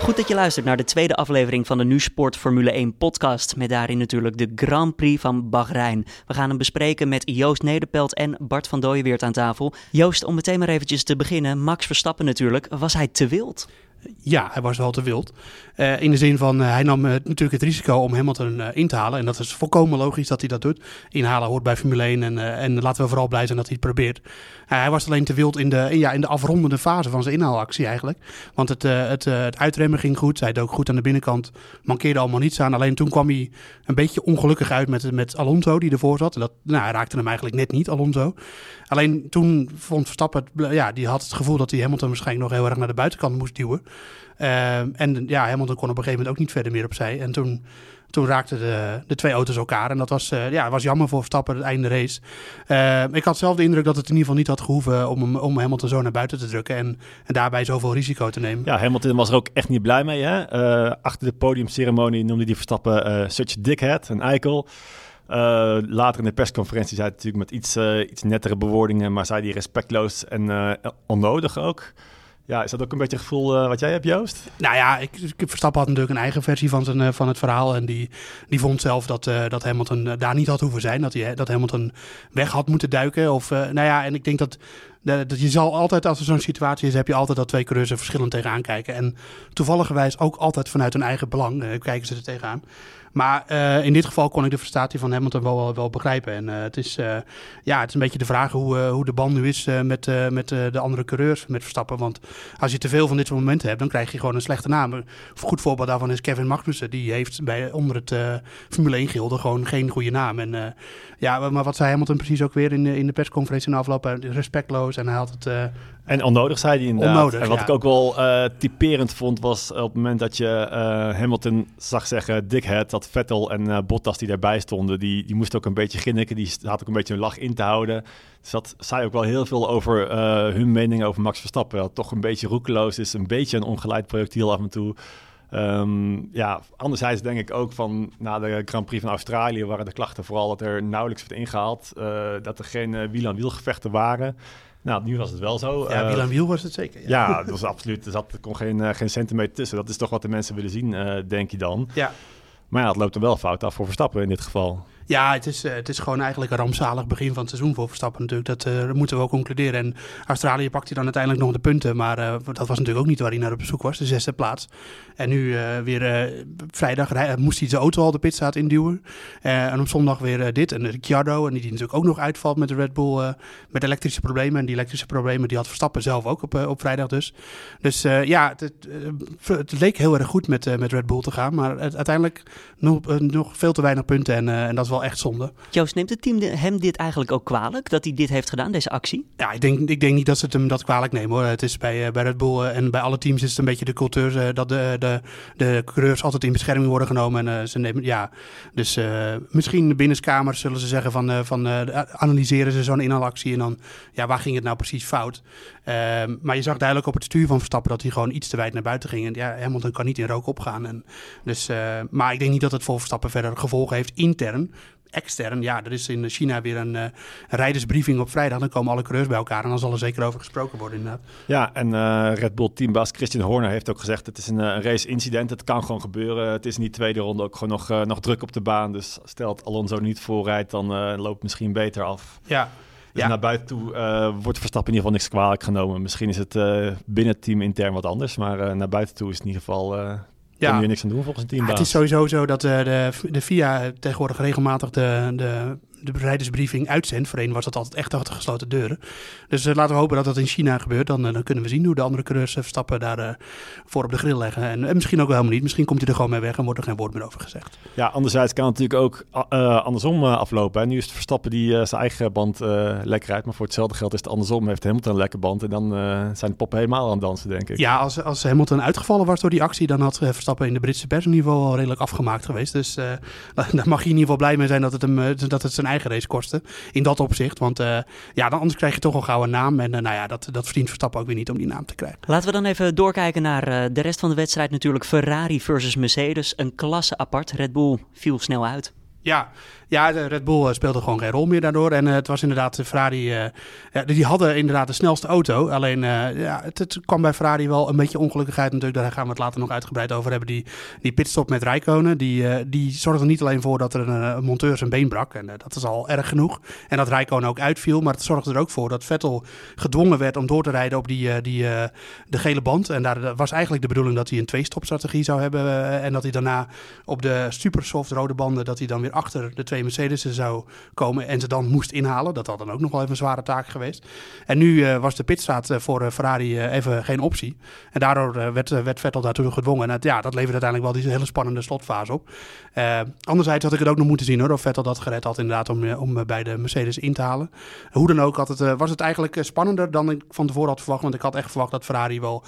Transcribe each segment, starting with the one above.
Goed dat je luistert naar de tweede aflevering van de Nu Sport Formule 1 podcast. Met daarin natuurlijk de Grand Prix van Bahrein. We gaan hem bespreken met Joost Nederpelt en Bart van Dooyenweert aan tafel. Joost, om meteen maar eventjes te beginnen. Max Verstappen natuurlijk. Was hij te wild? Ja, hij was wel te wild. Uh, in de zin van, uh, hij nam uh, natuurlijk het risico om Hamilton in te halen. En dat is volkomen logisch dat hij dat doet. Inhalen hoort bij Formule 1 en, en laten we vooral blij zijn dat hij het probeert. hij was alleen te wild in de, in, ja, in de afrondende fase van zijn inhaalactie eigenlijk. Want het, het, het uitremmen ging goed. Hij ook goed aan de binnenkant. Mankeerde allemaal niets aan. Alleen toen kwam hij een beetje ongelukkig uit met, met Alonso die ervoor zat. En dat, nou, raakte hem eigenlijk net niet, Alonso. Alleen toen vond Verstappen, ja, die had het gevoel dat hij Hamilton waarschijnlijk nog heel erg naar de buitenkant moest duwen. Uh, en ja, Hamilton kon op een gegeven moment ook niet verder meer opzij. En toen, toen raakten de, de twee auto's elkaar. En dat was, uh, ja, was jammer voor Verstappen, het einde race. Uh, ik had zelf de indruk dat het in ieder geval niet had gehoeven om, hem, om Hamilton zo naar buiten te drukken. En, en daarbij zoveel risico te nemen. Ja, Hamilton was er ook echt niet blij mee. Hè? achter de podiumceremonie noemde hij Verstappen such a dickhead, een eikel. Later in de persconferentie zei hij natuurlijk met iets, iets nettere bewoordingen, maar zei hij respectloos en onnodig ook. Ja, is dat ook een beetje het gevoel wat jij hebt, Joost? Nou ja, ik, ik Verstappen had natuurlijk een eigen versie van, zijn, van het verhaal. En die, die vond zelf dat, dat Hamilton daar niet had hoeven zijn. Dat, hij, dat Hamilton weg had moeten duiken. Of, nou ja, en ik denk dat dat je zal altijd, als er zo'n situatie is, heb je altijd dat twee coureurs er verschillend tegenaan kijken. En toevalligerwijs ook altijd vanuit hun eigen belang uh, kijken ze er tegenaan. Maar uh, in dit geval kon ik de frustratie van Hamilton wel, wel begrijpen. En uh, het, is, ja, het is een beetje de vraag hoe, hoe de band nu is met, met de andere coureurs, met Verstappen. Want als je te veel van dit soort momenten hebt, dan krijg je gewoon een slechte naam. Een goed voorbeeld daarvan is Kevin Magnussen. Die heeft bij, onder het Formule 1 gilde gewoon geen goede naam. En ja, maar wat zei Hamilton precies ook weer in, in de persconferentie de afloop? Respectloos en hij had het... Uh, en onnodig zei hij inderdaad. Onnodig, en wat ik ook wel uh, typerend vond was op het moment dat je uh, Hamilton zag zeggen, dickhead, dat Vettel en Bottas die daarbij stonden, die, die moesten ook een beetje grinniken, die had ook een beetje een lach in te houden. Dus dat zei ook wel heel veel over hun mening over Max Verstappen. Dat toch een beetje roekeloos is, een beetje een ongeleid projectiel af en toe. Um, ja, anderzijds denk ik ook van na de Grand Prix van Australië waren de klachten vooral dat er nauwelijks werd ingehaald, uh, dat er geen uh, wiel aan wielgevechten waren. Nou, nu was het wel zo. Ja, wiel aan wiel was het zeker. Ja, ja dat was absoluut. Er zat er kon geen, uh, geen centimeter tussen. Dat is toch wat de mensen willen zien, denk je dan. Ja. Maar ja, het loopt er wel fout af voor Verstappen in dit geval. Ja, het is, het is gewoon eigenlijk een rampzalig begin van het seizoen voor Verstappen natuurlijk. Dat, uh, moeten we ook concluderen. En Australië pakt hij dan uiteindelijk nog de punten. Maar uh, dat was natuurlijk ook niet waar hij naar op zoek was, de zesde plaats. En nu weer vrijdag moest hij zijn auto al de pitstraat induwen. en op zondag weer dit. En Ricciardo, en die, die natuurlijk ook nog uitvalt met de Red Bull met elektrische problemen. En die elektrische problemen die had Verstappen zelf ook op, op vrijdag dus. Dus ja, het, het, leek heel erg goed met, met Red Bull te gaan. Maar het, uiteindelijk nog, nog veel te weinig punten. En, en dat is wel echt zonde. Joost, neemt het team hem dit eigenlijk ook kwalijk, dat hij dit heeft gedaan, deze actie? Ja, ik denk, ik denk niet dat ze het hem dat kwalijk nemen hoor. Het is bij, uh, bij Red Bull uh, en bij alle teams is het een beetje de cultuur uh, dat de, de, de coureurs altijd in bescherming worden genomen. En ze nemen, ja, dus misschien binnenskamers zullen ze zeggen van, van analyseren ze zo'n inhalactie en dan, ja, waar ging het nou precies fout? Ehm, maar je zag duidelijk op het stuur van Verstappen dat hij gewoon iets te wijd naar buiten ging. En ja, Hamilton kan niet in rook opgaan. En dus, maar ik denk niet dat het voor Verstappen verder gevolgen heeft intern extern, ja, er is in China weer een, uh, rijdersbriefing op vrijdag. Dan komen alle coureurs bij elkaar en dan zal er zeker over gesproken worden inderdaad. Ja, en uh, Red Bull teambaas Christian Horner heeft ook gezegd... het is een, een race-incident, het kan gewoon gebeuren. Het is in die tweede ronde ook gewoon nog, uh, nog druk op de baan. Dus stelt Alonso niet voorrijdt, dan loopt het misschien beter af. Ja, dus ja. naar buiten toe uh, wordt Verstappen in ieder geval niks kwalijk genomen. Misschien is het uh, binnen het team intern wat anders, maar uh, naar buiten toe is het in ieder geval ja. kun je niks aan doen volgens het team. Ja, het is sowieso zo dat uh, de, de FIA tegenwoordig regelmatig de, de de bereidersbriefing uitzendt. Voorheen was dat altijd echt achter gesloten deuren. Dus uh, laten we hopen dat dat in China gebeurt. Dan, uh, dan kunnen we zien hoe de andere coureurs uh, Verstappen daar voor op de grill leggen. En, en, misschien ook wel helemaal niet. Misschien komt hij er gewoon mee weg en wordt er geen woord meer over gezegd. Ja, anderzijds kan het natuurlijk ook andersom aflopen. Hè. Nu is het Verstappen die zijn eigen band lekker rijdt. Maar voor hetzelfde geld is het andersom. Heeft Hamilton een lekker band. En dan zijn de poppen helemaal aan het dansen, denk ik. Ja, als, als Hamilton uitgevallen was door die actie... dan had Verstappen in de Britse pers in ieder geval al redelijk afgemaakt geweest. Dus daar mag je in ieder geval blij mee zijn dat het, hem, dat het zijn eigen race kosten. In dat opzicht. Want ja, dan anders krijg je toch al gauw een naam. En nou ja, dat, dat verdient Verstappen ook weer niet om die naam te krijgen. Laten we dan even doorkijken naar de rest van de wedstrijd. Natuurlijk Ferrari versus Mercedes. Een klasse apart. Red Bull viel snel uit. Ja, ja, de Red Bull eh, speelde gewoon geen rol meer daardoor. En uh, het was inderdaad de Ferrari. Uh, ja, die hadden inderdaad de snelste auto. Alleen ja, het, het, kwam bij Ferrari wel een beetje ongelukkigheid natuurlijk. Daar gaan we het later nog uitgebreid over hebben. Die, die pitstop met Rijkonen. Die, die zorgde niet alleen voor dat er een, monteur zijn been brak. En dat is al erg genoeg. En dat Rijkonen ook uitviel. Maar het zorgde er ook voor dat Vettel gedwongen werd om door te rijden op die, die, de gele band. En daar was eigenlijk de bedoeling dat hij een twee-stop-strategie zou hebben. en dat hij daarna op de supersoft rode banden. dat hij dan weer achter de twee Mercedes zou komen en ze dan moest inhalen. Dat had dan ook nog wel even een zware taak geweest. En nu uh, was de pitstraat uh, voor uh, Ferrari even geen optie. En daardoor werd, werd Vettel daartoe gedwongen. En ja, dat levert uiteindelijk wel die hele spannende slotfase op. anderzijds had ik het ook nog moeten zien hoor, of Vettel dat gered had inderdaad om, om bij de Mercedes in te halen. Hoe dan ook had het, was het eigenlijk spannender dan ik van tevoren had verwacht. Want ik had echt verwacht dat Ferrari wel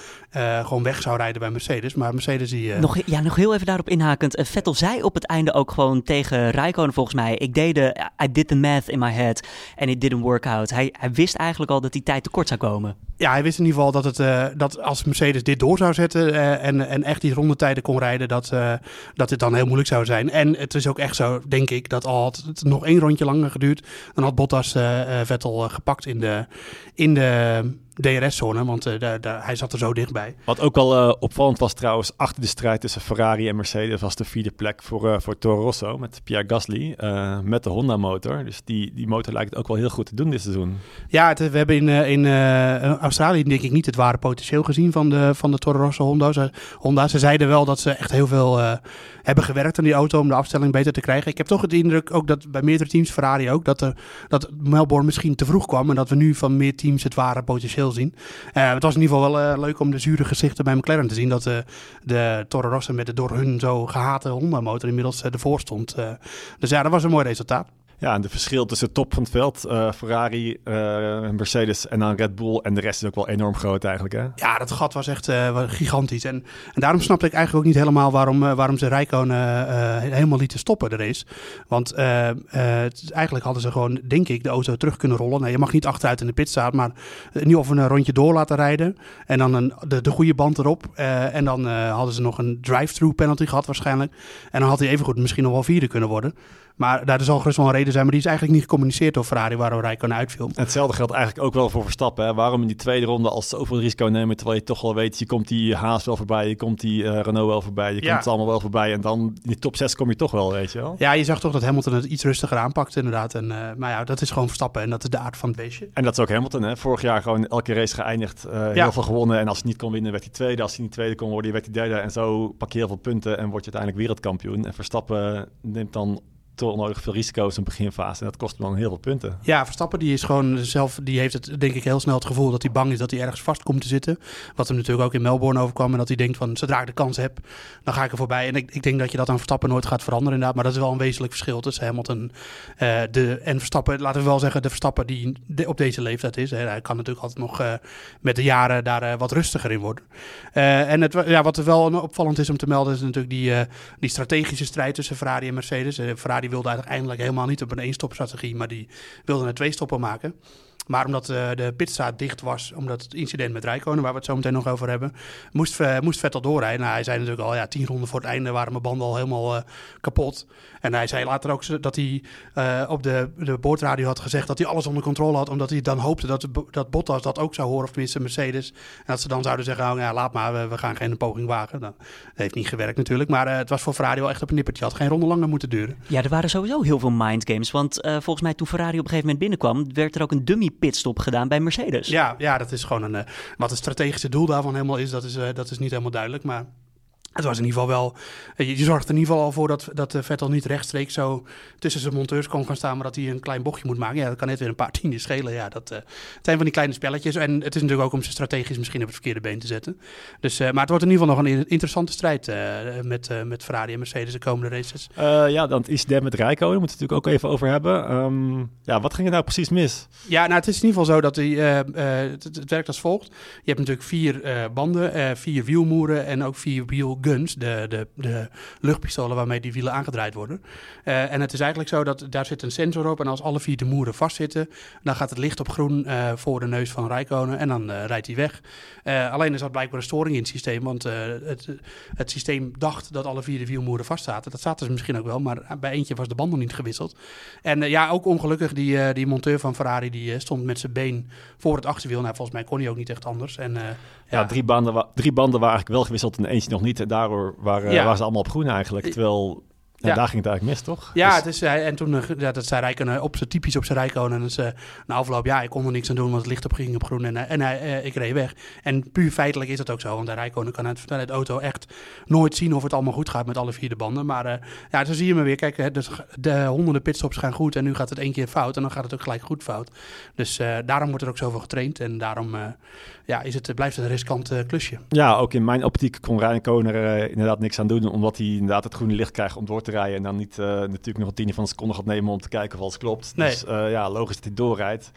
gewoon weg zou rijden bij Mercedes. Maar Mercedes die... Nog, ja, nog heel even daarop inhakend. Vettel zei op het einde ook gewoon tegen Rijkonen volgens mij ik deed de, I did the math in my head and it didn't work out. Hij, hij wist eigenlijk al dat die tijd tekort zou komen. Ja, hij wist in ieder geval dat, het, uh, dat als Mercedes dit door zou zetten uh, en, en echt die rondetijden kon rijden, dat, uh, dat het dan heel moeilijk zou zijn. En het is ook echt zo, denk ik, dat al had het nog één rondje langer geduurd, dan had Bottas Vettel gepakt in de, in de DRS-zone, want uh, hij zat er zo dichtbij. Wat ook al uh, opvallend was trouwens, achter de strijd tussen Ferrari en Mercedes was de vierde plek voor, uh, voor Toro Rosso met Pierre Gasly met de Honda-motor. Dus die, die motor lijkt ook wel heel goed te doen dit seizoen. Ja, het, we hebben in, in Australië denk ik niet het ware potentieel gezien van de, van de Toro Rosso Honda. Ze, Honda. Ze zeiden wel dat ze echt heel veel hebben gewerkt aan die auto om de afstelling beter te krijgen. Ik heb toch het indruk, ook dat bij meerdere teams, Ferrari ook, dat, er, dat Melbourne misschien te vroeg kwam en dat we nu van meer teams het ware potentieel zien. Uh, het was in ieder geval wel uh, leuk om de zure gezichten bij McLaren te zien. Dat uh, de Toro Rosso met de door hun zo gehate Honda-motor inmiddels ervoor stond. dus ja, dat was een mooi resultaat. Ja, en de verschil tussen de top van het veld, uh, Ferrari, uh, Mercedes en dan Red Bull en de rest is ook wel enorm groot eigenlijk. Hè? Ja, dat gat was echt uh, gigantisch. En, en daarom snapte ik eigenlijk ook niet helemaal waarom, waarom ze Rijkonen helemaal lieten stoppen de race. Want eigenlijk hadden ze gewoon, denk ik, de auto terug kunnen rollen. Nou, je mag niet achteruit in de pit staan, maar nu of een rondje door laten rijden. En dan een, de, de goede band erop. en dan hadden ze nog een drive-through penalty gehad waarschijnlijk. En dan had hij evengoed misschien nog wel vierde kunnen worden. Maar daar zal gerust wel een reden zijn. Maar die is eigenlijk niet gecommuniceerd door Ferrari waarom Rijkonen uitviel. Hetzelfde geldt eigenlijk ook wel voor Verstappen. Hè? Waarom in die tweede ronde als zoveel risico nemen... terwijl je toch wel weet, je komt die Haas wel voorbij... je komt die uh, Renault wel voorbij, je komt het allemaal wel voorbij... en dan in de top 6 kom je toch wel, weet je wel. Ja, je zag toch dat Hamilton het iets rustiger aanpakt inderdaad. En, uh, maar ja, dat is gewoon Verstappen en dat is de aard van het beestje. En dat is ook Hamilton, hè? Vorig jaar gewoon elke race geëindigd, uh, heel veel gewonnen... en als hij niet kon winnen, werd hij tweede. Als hij niet tweede kon worden, werd hij derde. En zo pak je heel veel punten en word je uiteindelijk wereldkampioen. En Verstappen neemt dan te onnodig veel risico's in de beginfase. En dat kost hem dan heel veel punten. Ja, Verstappen die is gewoon zelf, die heeft het denk ik heel snel het gevoel dat hij bang is dat hij ergens vast komt te zitten. Wat hem natuurlijk ook in Melbourne overkwam. En dat hij denkt van zodra ik de kans heb, dan ga ik er voorbij. En ik, ik denk dat je dat aan Verstappen nooit gaat veranderen inderdaad. Maar dat is wel een wezenlijk verschil tussen Hamilton uh, de, en Verstappen. Laten we wel zeggen, de Verstappen die op deze leeftijd is. Hè, hij kan natuurlijk altijd nog uh, met de jaren daar uh, wat rustiger in worden. en het, ja, wat er wel opvallend is om te melden is natuurlijk die, die strategische strijd tussen Ferrari en Mercedes. Ferrari wilde uiteindelijk helemaal niet op een één-stop-strategie, maar die wilde een twee-stoppen maken. Maar omdat uh, de pitstraat dicht was, omdat het incident met Rijkonen, waar we het zo meteen nog over hebben, moest, moest Vettel doorrijden. Nou, hij zei natuurlijk al, ja, tien ronden voor het einde waren mijn banden al helemaal uh, kapot. En hij zei later ook dat hij op de, de boordradio had gezegd dat hij alles onder controle had, omdat hij dan hoopte dat, dat Bottas dat ook zou horen, of tenminste Mercedes. En dat ze dan zouden zeggen, oh, ja, laat maar, we, gaan geen poging wagen. Dat heeft niet gewerkt natuurlijk, maar het was voor Ferrari wel echt op een nippertje. had geen ronde langer moeten duren. Ja, er waren sowieso heel veel mindgames, want volgens mij toen Ferrari op een gegeven moment binnenkwam, werd er ook een dummy pitstop gedaan bij Mercedes. Ja, ja dat is gewoon een. Uh, wat het strategische doel daarvan helemaal is, dat is, uh, dat is niet helemaal duidelijk. Maar het was in ieder geval wel. Eh, je, je zorgt er in ieder geval al voor dat, dat Vettel niet rechtstreeks zo tussen zijn monteurs kon gaan staan, maar dat hij een klein bochtje moet maken. Ja, dat kan net weer een paar tienden schelen. Ja, dat uh, zijn van die kleine spelletjes. En het is natuurlijk ook om ze strategisch misschien op het verkeerde been te zetten. Dus, uh, maar het wordt in ieder geval nog een interessante strijd uh, met, met Ferrari en Mercedes de komende races. ja, dan is incident met Rijko, daar moeten we het natuurlijk ook even over hebben. Um, ja, wat ging er nou precies mis? Ja, nou, het is in ieder geval zo dat hij, het, het, werkt als volgt. Je hebt natuurlijk vier banden, vier wielmoeren en ook vier wiel guns, de, de, de luchtpistolen waarmee die wielen aangedraaid worden. en het is eigenlijk zo dat daar zit een sensor op en als alle vier de moeren vastzitten, dan gaat het licht op groen voor de neus van Rijkonen en dan rijdt hij weg. alleen is dat blijkbaar een storing in het systeem, want het, het systeem dacht dat alle vier de wielmoeren vast zaten. Dat zaten ze misschien ook wel, maar bij eentje was de band nog niet gewisseld. En ja, ook ongelukkig, die, die monteur van Ferrari die stond met zijn been voor het achterwiel. Nou, volgens mij kon hij ook niet echt anders. En, ja, ja, drie, banden, drie banden waren eigenlijk wel gewisseld en eentje nog niet. Daardoor waren, waren ze allemaal op groen eigenlijk. Terwijl ja, daar ging het eigenlijk mis, toch? Ja, dus... het is, en toen eh, ja, dat zei Rijkonen op zijn typisch op zijn Rijkonen. En dus, uh, na afloop, ja, ik kon er niks aan doen, want het licht op ging op groen en, en uh, ik reed weg. En puur feitelijk is dat ook zo, want de Rijkonen kan uit, de auto echt nooit zien of het allemaal goed gaat met alle vier de banden. Maar uh, ja, zo zie je me weer. Kijk, dus de honderden pitstops gaan goed en nu gaat het één keer fout en dan gaat het ook gelijk goed fout. Dus daarom wordt er ook zoveel getraind en daarom ja, is het, blijft het een riskant klusje. Ja, ook in mijn optiek kon Rijkonen er inderdaad niks aan doen, omdat hij inderdaad het groene licht krijgt om door te rijden en dan niet uh, natuurlijk nog een tiende van een seconde gaat nemen om te kijken of alles klopt. Nee. Dus uh, ja, logisch dat hij doorrijdt.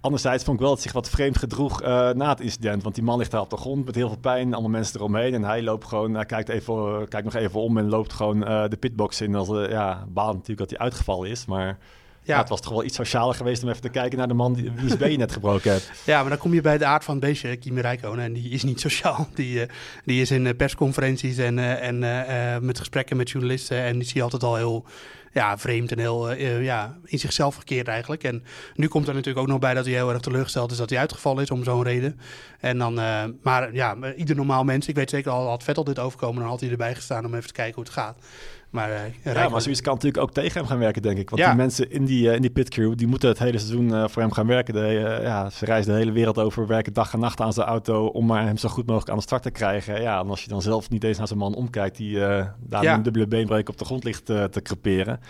Anderzijds vond ik wel dat zich wat vreemd gedroeg uh, na het incident. Want die man ligt daar op de grond met heel veel pijn, allemaal mensen eromheen. En hij loopt gewoon, hij kijkt, even, kijkt nog even om en loopt gewoon de pitbox in. Als, ja, baal natuurlijk dat hij uitgevallen is, maar... Ja. het was toch wel iets socialer geweest om even te kijken naar de man die wiens been je net gebroken hebt. Ja, maar dan kom je bij de aard van het beestje, Kimi Räikkönen. En die is niet sociaal. Die, uh, die is in persconferenties en, uh, en uh, met gesprekken met journalisten. En die zie je altijd al heel ja, vreemd en heel ja, in zichzelf gekeerd eigenlijk. En nu komt er natuurlijk ook nog bij dat hij heel erg teleurgesteld is dat hij uitgevallen is om zo'n reden. En dan, maar ja, ieder normaal mens, ik weet zeker al had Vettel dit overkomen, dan had hij erbij gestaan om even te kijken hoe het gaat. Maar, uh, ja, maar zoiets kan natuurlijk ook tegen hem gaan werken, denk ik. Want die mensen in die, uh, in die pitcrew, die moeten het hele seizoen uh, voor hem gaan werken. De, ja, ze reizen de hele wereld over, werken dag en nacht aan zijn auto... om maar hem zo goed mogelijk aan de start te krijgen. Ja, en als je dan zelf niet eens naar zijn man omkijkt... die daar een dubbele beenbreuk op de grond ligt te creperen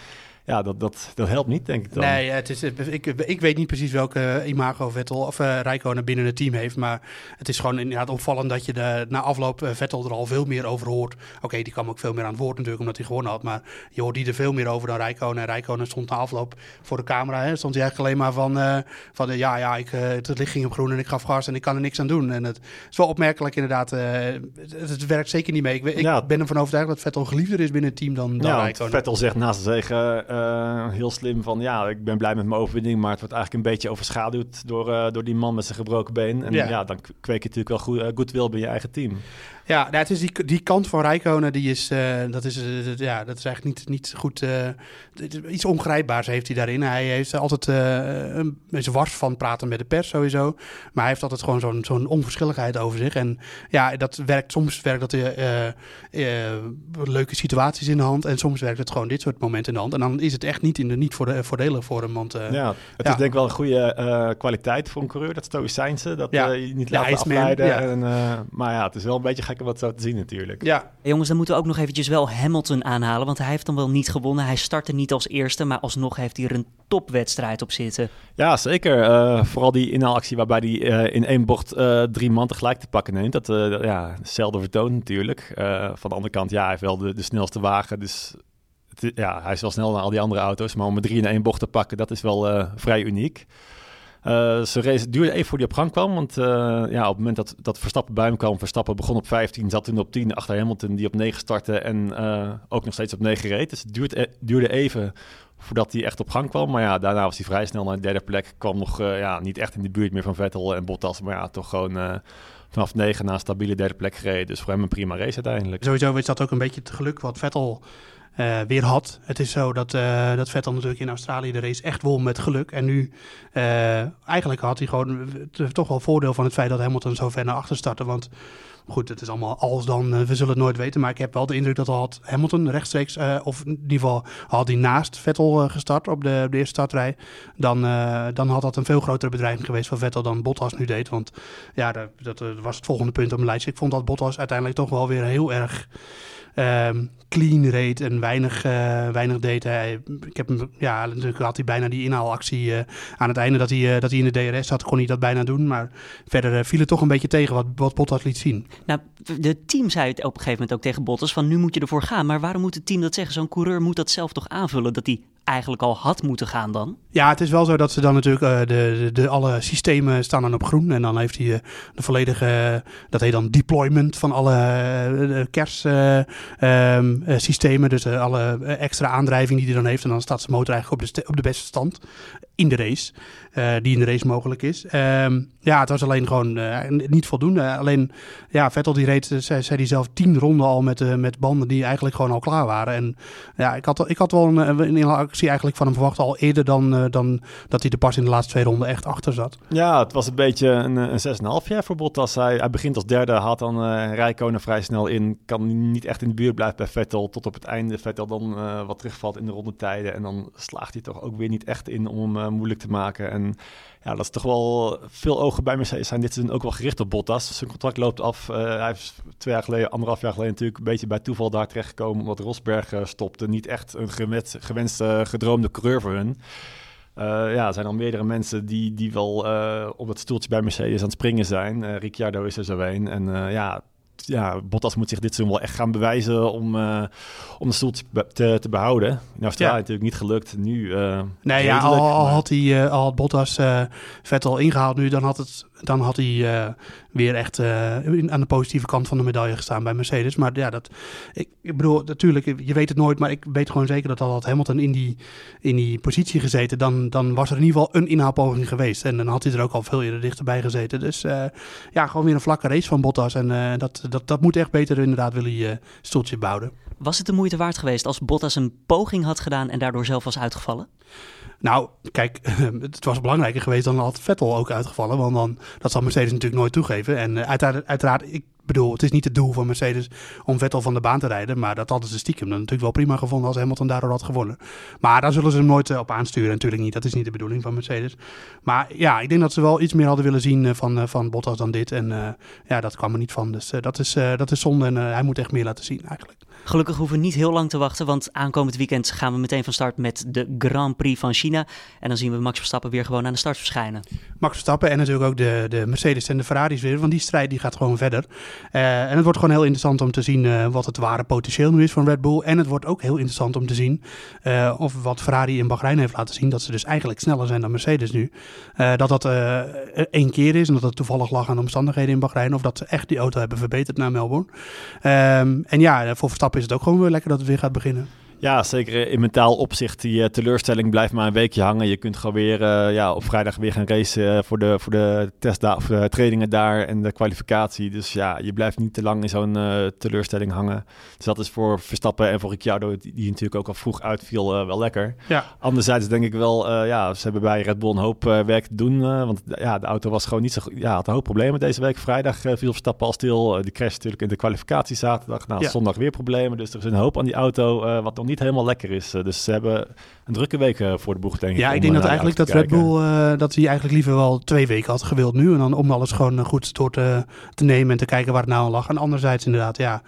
ja, dat, dat, dat helpt niet, denk ik dan. Nee, het is, ik, ik weet niet precies welke imago Vettel of uh, Rijkonen binnen het team heeft. Maar het is gewoon inderdaad opvallend dat je de, na afloop uh, Vettel er al veel meer over hoort. Oké, die kwam ook veel meer aan het woord natuurlijk, omdat hij gewonnen had. Maar je hoort die er veel meer over dan Rijkonen. En Rijkonen stond na afloop voor de camera. Hè, stond hij eigenlijk alleen maar van, uh, van ja, ja, ik, het licht ging op groen en ik gaf gas en ik kan er niks aan doen. En het is wel opmerkelijk inderdaad. Het, het, werkt zeker niet mee. Ik, ik ben ervan overtuigd dat Vettel geliefder is binnen het team dan, dan ja, Rijkonen. Vettel zegt naast de zegen uh, heel slim van ja, ik ben blij met mijn overwinning, maar het wordt eigenlijk een beetje overschaduwd door, uh, door die man met zijn gebroken been. En ja, dan kweek je natuurlijk wel goed, uh, goodwill bij je eigen team. Ja, nou, het is die, die kant van Rijkonen, die is, uh, dat is, uh, ja, dat is eigenlijk niet, niet goed. Uh, iets ongrijpbaars heeft hij daarin. Hij heeft altijd een, is wars van praten met de pers sowieso. Maar hij heeft altijd gewoon zo'n zo'n onverschilligheid over zich. En ja, dat werkt soms werkt dat leuke situaties in de hand. En soms werkt het gewoon dit soort momenten in de hand. En dan is het echt niet, in de, niet voor de, voordelig voor hem. Want, ja, het is denk ik wel een goede kwaliteit voor een coureur, dat stoïcijnse. Dat ja. je niet afleiden. Ja. En, maar ja, het is wel een beetje wat zo te zien natuurlijk. Ja. Jongens, dan moeten we ook nog eventjes wel Hamilton aanhalen. Want hij heeft dan wel niet gewonnen. Hij startte niet als eerste, maar alsnog heeft hij er een topwedstrijd op zitten. Ja, zeker. Uh, vooral die inhaalactie waarbij hij uh, in één bocht uh, drie man tegelijk te pakken neemt. Dat ja, zelden vertoond natuurlijk. van de andere kant, ja, hij heeft wel de, de snelste wagen. Dus het, ja, hij is wel snel naar al die andere auto's. Maar om er drie in één bocht te pakken, dat is wel vrij uniek. Uh, ze duurde even voor die op gang kwam. Want uh, ja, op het moment dat, dat Verstappen bij hem kwam, Verstappen begon op 15, zat toen op 10 achter Hamilton, die op 9 startte en uh, ook nog steeds op 9 reed. Dus het duurde, duurde even voordat hij echt op gang kwam. Maar ja, daarna was hij vrij snel naar de derde plek. Kwam nog ja, niet echt in de buurt meer van Vettel en Bottas. Maar ja, toch gewoon vanaf 9 naar een stabiele derde plek gereden. Dus voor hem een prima race uiteindelijk. Sowieso is dat ook een beetje het geluk wat Vettel uh, weer had. Het is zo dat, uh, dat Vettel natuurlijk in Australië de race echt won met geluk. En nu uh, eigenlijk had hij gewoon toch wel voordeel van het feit dat Hamilton zo ver naar achter startte. Want goed, het is allemaal als dan, we zullen het nooit weten. Maar ik heb wel de indruk dat had Hamilton rechtstreeks, of in ieder geval had hij naast Vettel gestart op de, eerste startrij. Dan, dan had dat een veel grotere bedreiging geweest van Vettel dan Bottas nu deed. Want ja, dat, was het volgende punt op mijn lijstje. Ik vond dat Bottas uiteindelijk toch wel weer heel erg um, clean reed en weinig, weinig deed. Hij, ik heb ja, natuurlijk had hij bijna die inhaalactie aan het einde dat hij, dat hij in de DRS zat, kon hij dat bijna doen. Maar verder viel het toch een beetje tegen wat, wat Bottas liet zien. Nou, de team zei het op een gegeven moment ook tegen Bottas van nu moet je ervoor gaan. Maar waarom moet het team dat zeggen? Zo'n coureur moet dat zelf toch aanvullen dat hij eigenlijk al had moeten gaan dan? Ja, het is wel zo dat ze dan natuurlijk uh, de, de, alle systemen staan dan op groen. En dan heeft hij uh, de volledige, dat heet dan deployment van alle uh, kerstsystemen. Um, dus alle extra aandrijving die hij dan heeft. En dan staat zijn motor eigenlijk op de, op de beste stand in de race. Die in de race mogelijk is. Um, ja, het was alleen gewoon niet voldoende. Alleen, ja, Vettel die reed, zei, hij zelf, tien ronden al met, met banden die eigenlijk gewoon al klaar waren. En ja, ik had, ik had wel een, een actie eigenlijk van hem verwacht al eerder dan, dan dat hij er pas in de laatste twee ronden echt achter zat. Ja, het was een beetje een, een 6,5 jaar voor Bottas. Hij, hij begint als derde, had dan uh, Rijkonen vrij snel in. Kan niet echt in de buurt blijven bij Vettel. Tot op het einde Vettel dan wat terugvalt in de rondetijden. En dan slaagt hij toch ook weer niet echt in om moeilijk te maken. En ja, dat is toch wel veel ogen bij Mercedes zijn dit seizoen ook wel gericht op Bottas. Zijn contract loopt af. Uh, hij is twee jaar geleden, anderhalf jaar geleden natuurlijk een beetje bij toeval daar terechtgekomen omdat Rosberg uh, stopte. Niet echt een gewenste, gewenste gedroomde coureur voor hun. Uh, ja, er zijn al meerdere mensen die, die wel op het stoeltje bij Mercedes aan het springen zijn. Ricciardo is er zo een. En ja, ja, Bottas moet zich dit seizoen wel echt gaan bewijzen om, uh, om de stoel te, te, behouden. In Australië ja. natuurlijk niet gelukt. Nu. Uh, nee, ja, al, al, had hij, uh, al had Bottas Vettel ingehaald nu, dan had het dan had hij weer echt aan de positieve kant van de medaille gestaan bij Mercedes. Maar ja, dat, ik, ik, bedoel, natuurlijk, je weet het nooit, maar ik weet gewoon zeker dat al had Hamilton in die, in die positie gezeten, dan, dan was er in ieder geval een inhaalpoging geweest. En dan had hij er ook al veel eerder dichterbij gezeten. Dus ja, gewoon weer een vlakke race van Bottas. En dat, dat, dat moet echt beter inderdaad willen je stoeltje bouwen. Was het de moeite waard geweest als Bottas een poging had gedaan en daardoor zelf was uitgevallen? Nou, kijk, het was belangrijker geweest dan had Vettel ook uitgevallen. Want dan, dat zal Mercedes natuurlijk nooit toegeven. En uh, uiteraard, uiteraard, ik bedoel, het is niet het doel van Mercedes om Vettel van de baan te rijden. Maar dat hadden ze stiekem dan natuurlijk wel prima gevonden als Hamilton daardoor had gewonnen. Maar daar zullen ze hem nooit uh, op aansturen. Natuurlijk niet. Dat is niet de bedoeling van Mercedes. Maar ja, ik denk dat ze wel iets meer hadden willen zien uh, van, van Bottas dan dit. En ja, dat kwam er niet van. Dus dat, is, dat is zonde. En hij moet echt meer laten zien eigenlijk. Gelukkig hoeven we niet heel lang te wachten, want aankomend weekend gaan we meteen van start met de Grand Prix van China. En dan zien we Max Verstappen weer gewoon aan de start verschijnen. Max Verstappen en natuurlijk ook de, de Mercedes en de Ferraris weer, want die strijd die gaat gewoon verder. Uh, en het wordt gewoon heel interessant om te zien uh, wat het ware potentieel nu is van Red Bull. En het wordt ook heel interessant om te zien uh, of wat Ferrari in Bahrein heeft laten zien, dat ze dus eigenlijk sneller zijn dan Mercedes nu. dat dat één keer is en dat het toevallig lag aan de omstandigheden in Bahrein, of dat ze echt die auto hebben verbeterd naar Melbourne. Um, en ja, voor Verstappen is het ook gewoon weer lekker dat het weer gaat beginnen. Ja, zeker in mentaal opzicht. Die uh, teleurstelling blijft maar een weekje hangen. Je kunt gewoon weer uh, ja, op vrijdag weer gaan racen voor de, voor de testda of de trainingen daar en de kwalificatie. Dus ja, je blijft niet te lang in zo'n teleurstelling hangen. Dus dat is voor Verstappen en voor Ricciardo, die, die natuurlijk ook al vroeg uitviel, wel lekker. Ja. Anderzijds denk ik wel, ja, ze hebben bij Red Bull een hoop werk te doen. want ja, de auto was gewoon niet zo goed. Ja, had een hoop problemen deze week. Vrijdag viel Verstappen al stil. die crash natuurlijk in de kwalificatie zaterdag. Nou, zondag weer problemen. Dus er is een hoop aan die auto wat nog niet helemaal lekker is. Eh, dus ze hebben een drukke week eh, voor de boeg, denk ik. Ja, ik denk dat eh, eigenlijk dat Red Bull, dat hij eigenlijk liever wel twee weken had gewild nu. En dan om alles gewoon goed door te, te nemen en te kijken waar het nou aan lag. En anderzijds inderdaad, ja,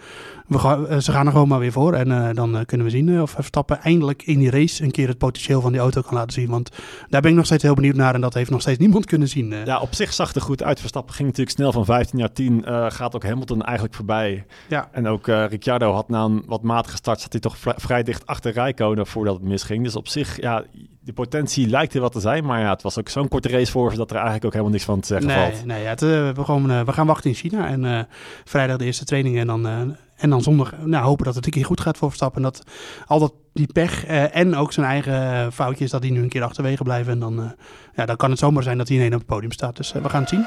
we gaan, ze gaan er gewoon maar weer voor. En dan kunnen we zien of Verstappen eindelijk in die race een keer het potentieel van die auto kan laten zien. Want daar ben ik nog steeds heel benieuwd naar. En dat heeft nog steeds niemand kunnen zien. Ja, op zich zag het goed uit. Verstappen ging natuurlijk snel van 15 naar 10. gaat ook Hamilton eigenlijk voorbij. Ja. En ook Ricciardo had na een wat matige start, zat hij toch vrij dicht achter Rijkonen voordat het misging. Dus op zich, ja, de potentie lijkt er wat te zijn. Maar ja, het was ook zo'n korte race voor dat er eigenlijk ook helemaal niks van te zeggen nee, valt. Nee, ja, het, we, gewoon, uh, we gaan wachten in China. En uh, vrijdag de eerste training en dan, en dan zondag nou, hopen dat het een keer goed gaat voor Verstappen. En dat al dat die pech en ook zijn eigen foutjes, dat die nu een keer achterwege blijven. En dan, ja, dan kan het zomaar zijn dat hij ineens op het podium staat. Dus we gaan het zien.